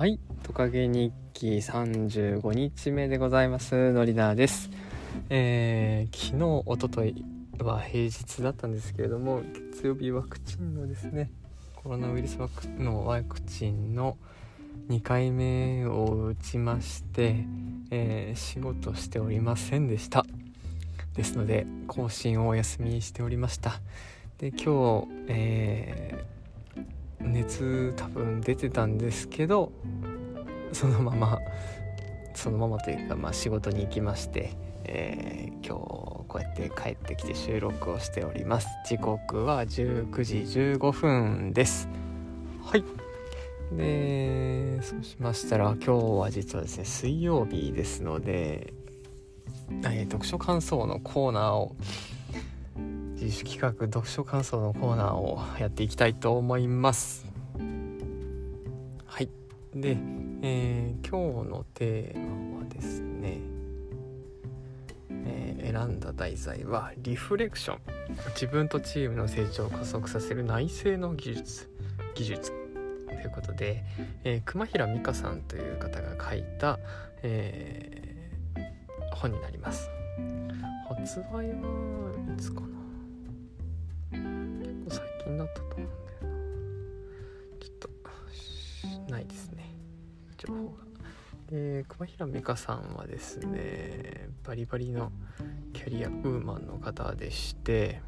はい。トカゲ日記35日目でございます。のりだです、えー、昨日おとといは平日だったんですけれども月曜日ワクチンのですねコロナウイルスワクのワクチンの2回目を打ちまして、えー、仕事しておりませんでした。ですので更新をお休みしておりました。で今日、えー熱多分出てたんですけどそのままそのままというか、まあ、仕事に行きまして、えー、今日こうやって帰ってきて収録をしております。時刻は19時15分です。はい。でそうしましたら今日は実はですね水曜日ですので、えー、読書感想のコーナーを自主企画読書感想のコーナーをやっていきたいと思います。はい。で、えー、今日のテーマはですね、えー、選んだ題材はリフレクション。自分とチームの成長を加速させる内政の技術。技術。ということで、えー、熊平美香さんという方が書いた、えー、本になります。発売はいつかな。結構最近だったと思うんだよな。ちょっとないですね。情報が。で熊平美香さんはですねバリバリのキャリアウーマンの方でして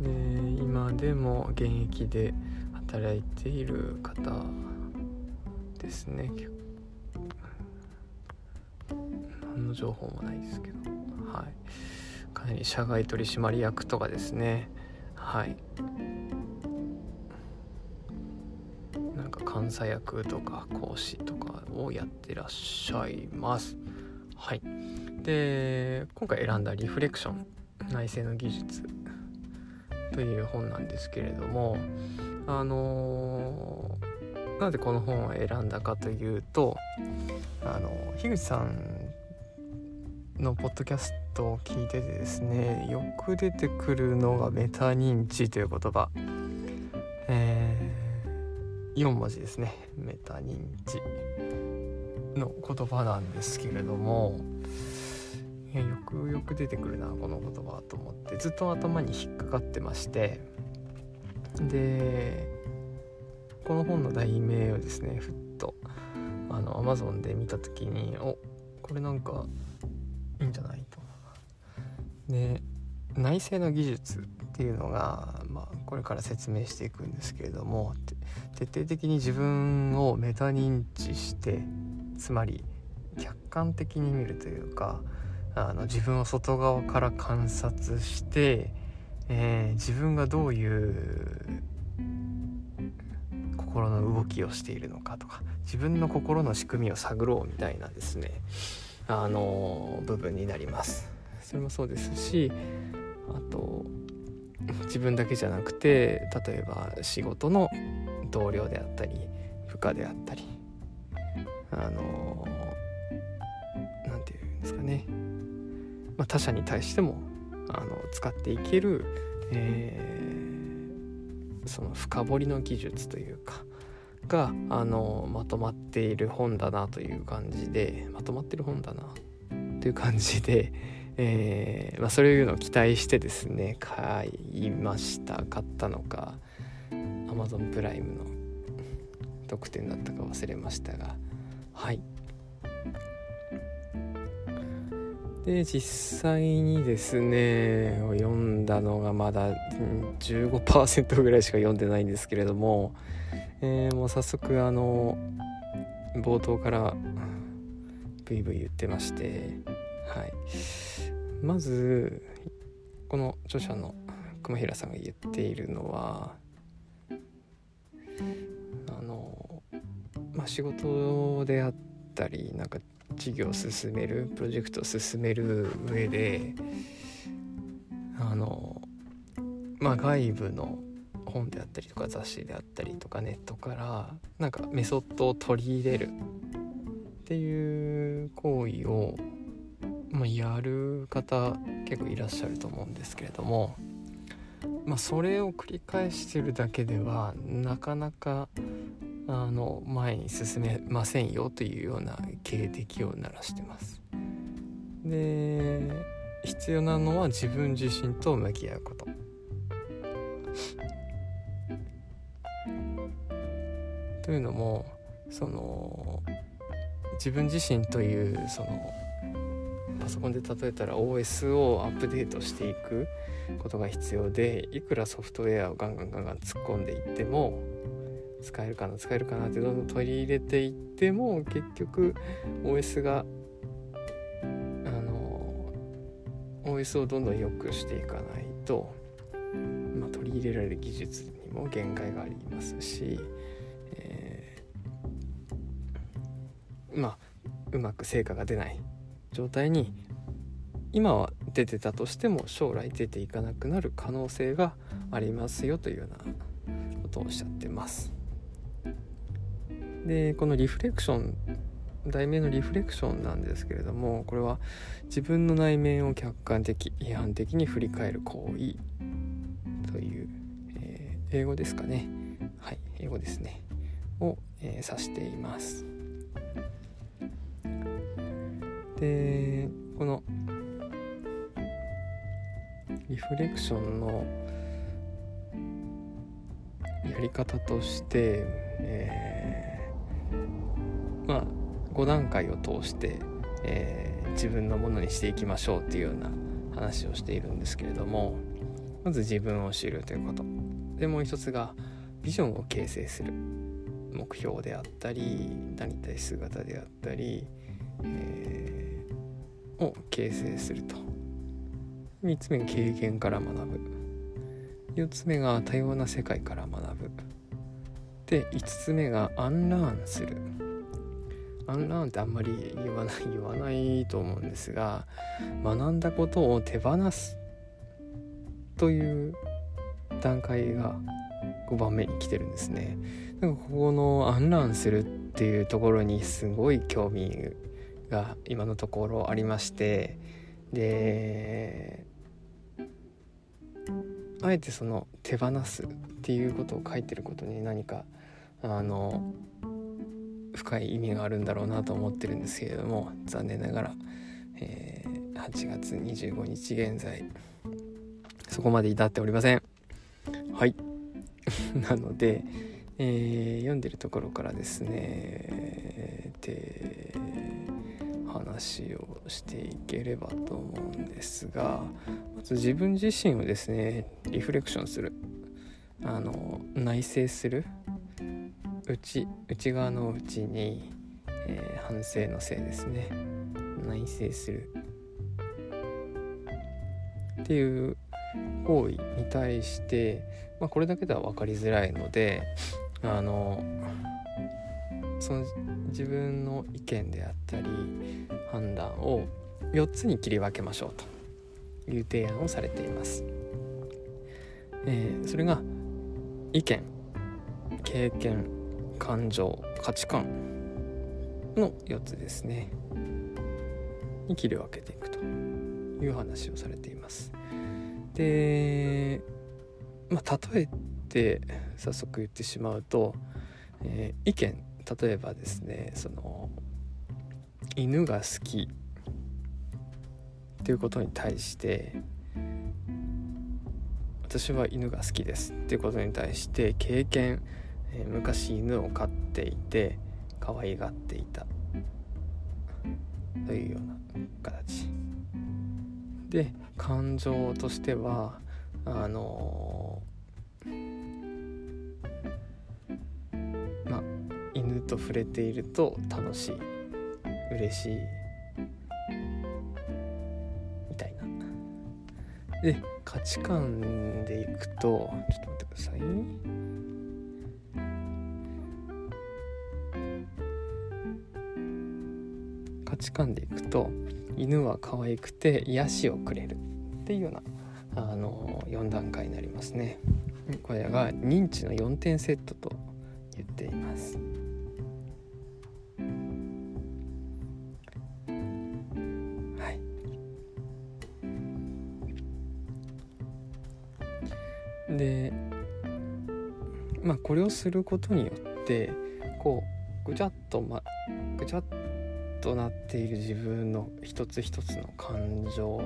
で今でも現役で働いている方ですね。何の情報もないですけど。はい。かなり社外取締役とかですね。はい。監査役とか講師とかをやってらっしゃいます。はい。で今回選んだ「リフレクション内政の技術」という本なんですけれどもあのー、なぜこの本を選んだかというとあの樋口さんのポッドキャストを聞いててですねよく出てくるのがメタ認知という言葉。えー、4文字ですねメタ認知の言葉なんですけれどもよくよく出てくるなこの言葉と思ってずっと頭に引っかかってましてでこの本の題名をですねふっとあの Amazon で見た時におこれなんかいいんじゃないと。で内政の技術っていうのが、まあ、これから説明していくんですけれども徹底的に自分をメタ認知してつまり客観的に見るというかあの自分を外側から観察して、えー、自分がどういう心の動きをしているのかとか自分の心の仕組みを探ろうみたいなですねあの部分になります。それもそうですしあと自分だけじゃなくて例えば仕事の同僚であったり部下であったりあの何て言うんですかね、まあ、他者に対してもあの使っていける、えー、その深掘りの技術というかがあのまとまっている本だなという感じでまとまってる本だなという感じで、えーまあ、そういうのを期待してですね買いました。買ったのか Amazon プライムの特典だったか忘れましたが。はい。で実際にですね読んだのがまだ15%ぐらいしか読んでないんですけれどもえー、もう早速あの冒頭からブイブイ言ってましてはい。まずこの著者の熊平さんが言っているのはあのまあ仕事であったりなんか事業を進めるプロジェクトを進める上であのまあ外部の本であったりとか雑誌であったりとかネットからなんかメソッドを取り入れるっていう行為を、まあ、やる方結構いらっしゃると思うんですけれどもまあ、それを繰り返してるだけではなかなかあの前に進めませんよというような警笛を鳴らしてます。で必要なのは自分自身と向き合うこと。というのもその自分自身というそのパソコンで例えたら OS をアップデートしていくことが必要でいくらソフトウェアをガンガンガンガン突っ込んでいっても使えるかな使えるかなってどんどん取り入れていっても結局 OS があの OS をどんどん良くしていかないと、まあ、取り入れられる技術にも限界がありますし、えー、まあうまく成果が出ない状態に今は出てたとしても将来出ていかなくなる可能性がありますよというようなことをおっしゃってます。でこのリフレクション題名のリフレクションなんですけれどもこれは自分の内面を客観的批判的に振り返る行為という、えー、英語ですかね。はい英語ですね。を、えー、指しています。でこのリフレクションのやり方として、えー、まあ5段階を通して、えー、自分のものにしていきましょうっていうような話をしているんですけれどもまず自分を知るということ。でもう一つがビジョンを形成する目標であったりなりたい姿であったり、えー、を形成すると。3つ目が経験から学ぶ。4つ目が多様な世界から学ぶ。で5つ目がアンラーンする。アンラーンってあんまり言わない言わないと思うんですが学んだことを手放すという段階が5番目に来てるんですね。なんかここのアンラーンするっていうところにすごい興味が今のところありましてであえてその手放すっていうことを書いてることに何かあの深い意味があるんだろうなと思ってるんですけれども残念ながら、えー、8月25日現在そこまで至っておりません。はい。なので、えー、読んでるところからですねで話をしていければと思うんですがまず自分自身をですねリフレクションする。あの内省する。内内側の内に、えー、反省のせいですね。内省する。っていう行為に対して、まあ、これだけでは分かりづらいのであのその自分の意見であったり判断を4つに切り分けましょうという提案をされています。えー、それが意見経験感情価値観の4つですねに切り分けていくという話をされています。で、まあ、例えて早速言ってしまうと、えー、意見例えばですねその犬が好きっていうことに対して私は犬が好きですっていうことに対して経験、えー、昔犬を飼っていて可愛がっていたというような形。で感情としてはあの犬と触れていると楽しい嬉しいみたいなで価値観でいくとちょっと待ってください価値観でいくと犬は可愛くて癒しをくれるっていうようなあの4段階になりますね。これが認知の4点セットと言っています。をすることによってこうぐちゃっと、ま、ぐちゃっとなっている自分の一つ一つの感情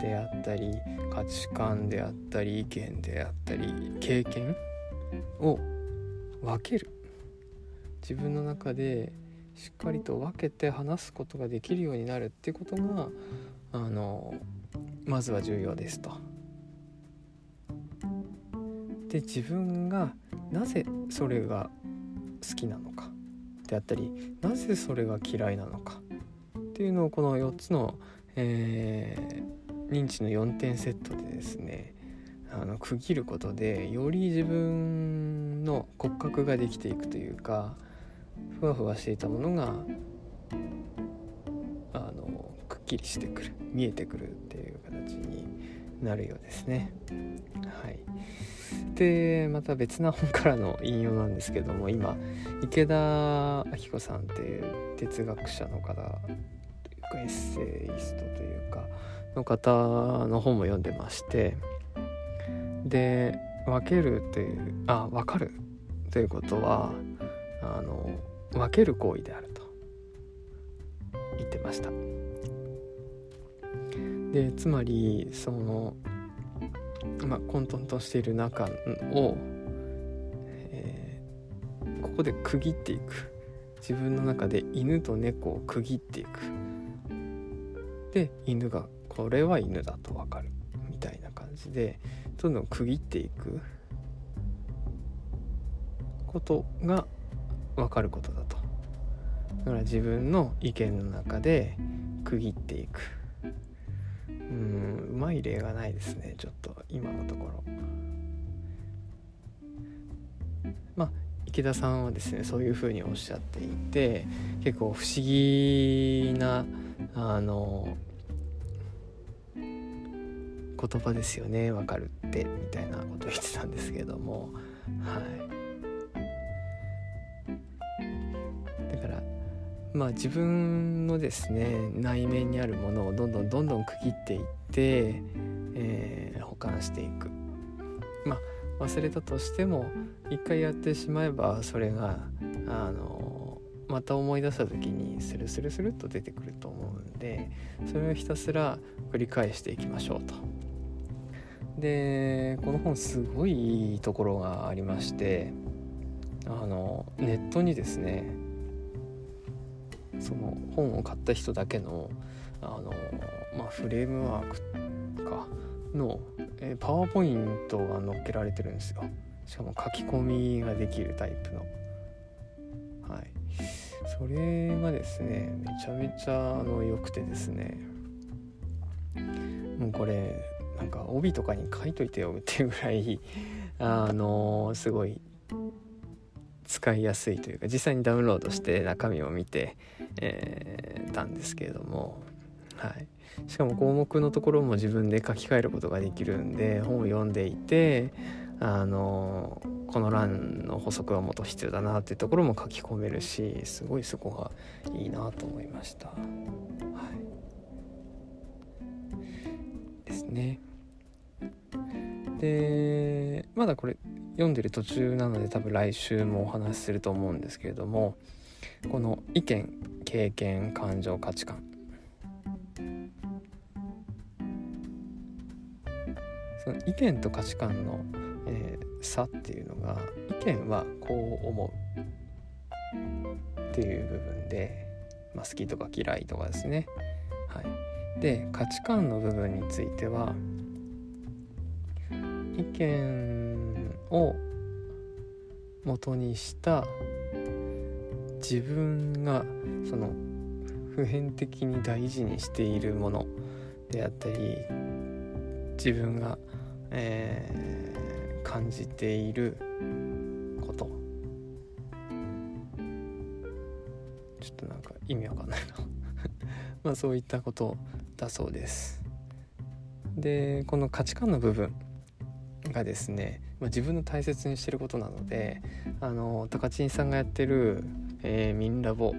であったり価値観であったり意見であったり経験を分ける自分の中でしっかりと分けて話すことができるようになるっていうことがあのまずは重要ですと。で自分がなぜそれが好きなのかであったりなぜそれが嫌いなのかっていうのをこの4つの、えー、認知の4点セットでですねあの区切ることでより自分の骨格ができていくというかふわふわしていたものがあのくっきりしてくる見えてくるなるようですね。はい、でまた別な本からの引用なんですけども今池田明子さんっていう哲学者の方というかエッセイストというかの方の本も読んでましてで分けるというあ分かるということはあの分ける行為であると言ってましたでつまりその、まあ、混沌としている中を、えー、ここで区切っていく。自分の中で犬と猫を区切っていく。で犬がこれは犬だと分かる。みたいな感じでどんどん区切っていく。ことが分かることだと。だから自分の意見の中で区切っていく。まい例がないですねちょっと今のところ。まあ池田さんはですねそういうふうにおっしゃっていて結構不思議なあの言葉ですよねわかるってみたいなことを言ってたんですけども。はい。まあ自分のですね内面にあるものをどんどんどんどん区切っていって、えー、保管していくまあ忘れたとしても一回やってしまえばそれがあのまた思い出した時にスルスルスルっと出てくると思うんでそれをひたすら繰り返していきましょうと。でこの本すごいいいところがありましてあのネットにですねその本を買った人だけのあの、まあ、フレームワークかの、え、パワーポイントが載っけられてるんですよ。しかも書き込みができるタイプの。はい。それがですねめちゃめちゃあの良くてですね。もうこれなんか帯とかに書いといてよっていうぐらいあのすごい使いやすいというか実際にダウンロードして中身を見て、えー、たんですけれども、はい、しかも項目のところも自分で書き換えることができるんで本を読んでいてあのこの欄の補足はもっと必要だなっていうところも書き込めるしすごいそこがいいなと思いました。はい、ですね。でまだこれ読んでる途中なので多分来週もお話しすると思うんですけれどもこの意見経験感情価値観その意見と価値観の、えー、差っていうのが意見はこう思うっていう部分で、まあ、好きとか嫌いとかですね。はい、で価値観の部分については意見を元にした自分がその普遍的に大事にしているものであったり自分が、えー、感じていること。ちょっとなんか意味わかんないな。まあそういったことだそうです。でこの価値観の部分。がですね、まあ、自分の大切にしてることなのであの高知さんがやってる、えー、ミンラボ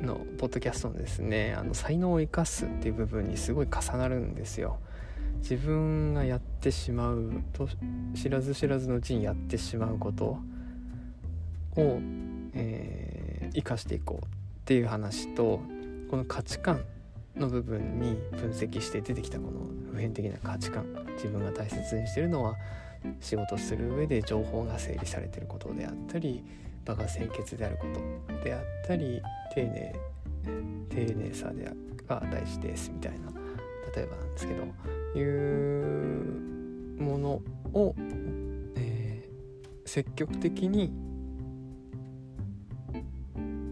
のポッドキャストのですねあの才能を生かすっていう部分にすごい重なるんですよ。自分がやってしまうと知らず知らずのうちにやってしまうことを、えー、生かしていこうっていう話とこの価値観の部分に分析して出てきたこの普遍的な価値観自分が大切にしてるのは仕事する上で情報が整理されてることであったり場が清潔であることであったり丁寧丁寧さでが大事ですみたいな例えばなんですけどいうものを、えー、積極的に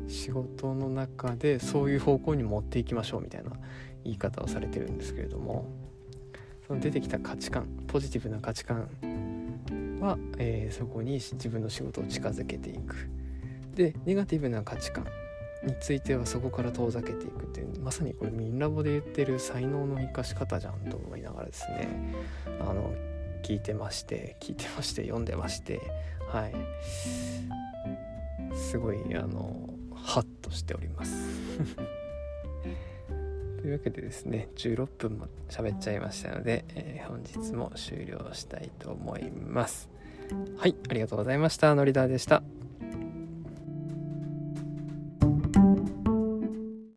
仕事の中でそういう方向に持っていきましょうみたいな言い方をされてるんですけれども。その出てきた価値観ポジティブな価値観は、えー、そこに自分の仕事を近づけていく。でネガティブな価値観についてはそこから遠ざけていくっていうまさにこれミンラボで言ってる才能の生かし方じゃんと思いながらですねあの聞いてまして聞いてまして読んでましてはい。すごいあのハッとしております。というわけでですね16分も喋っちゃいましたので、えー、本日も終了したいと思います。はいありがとうございました。のりだでした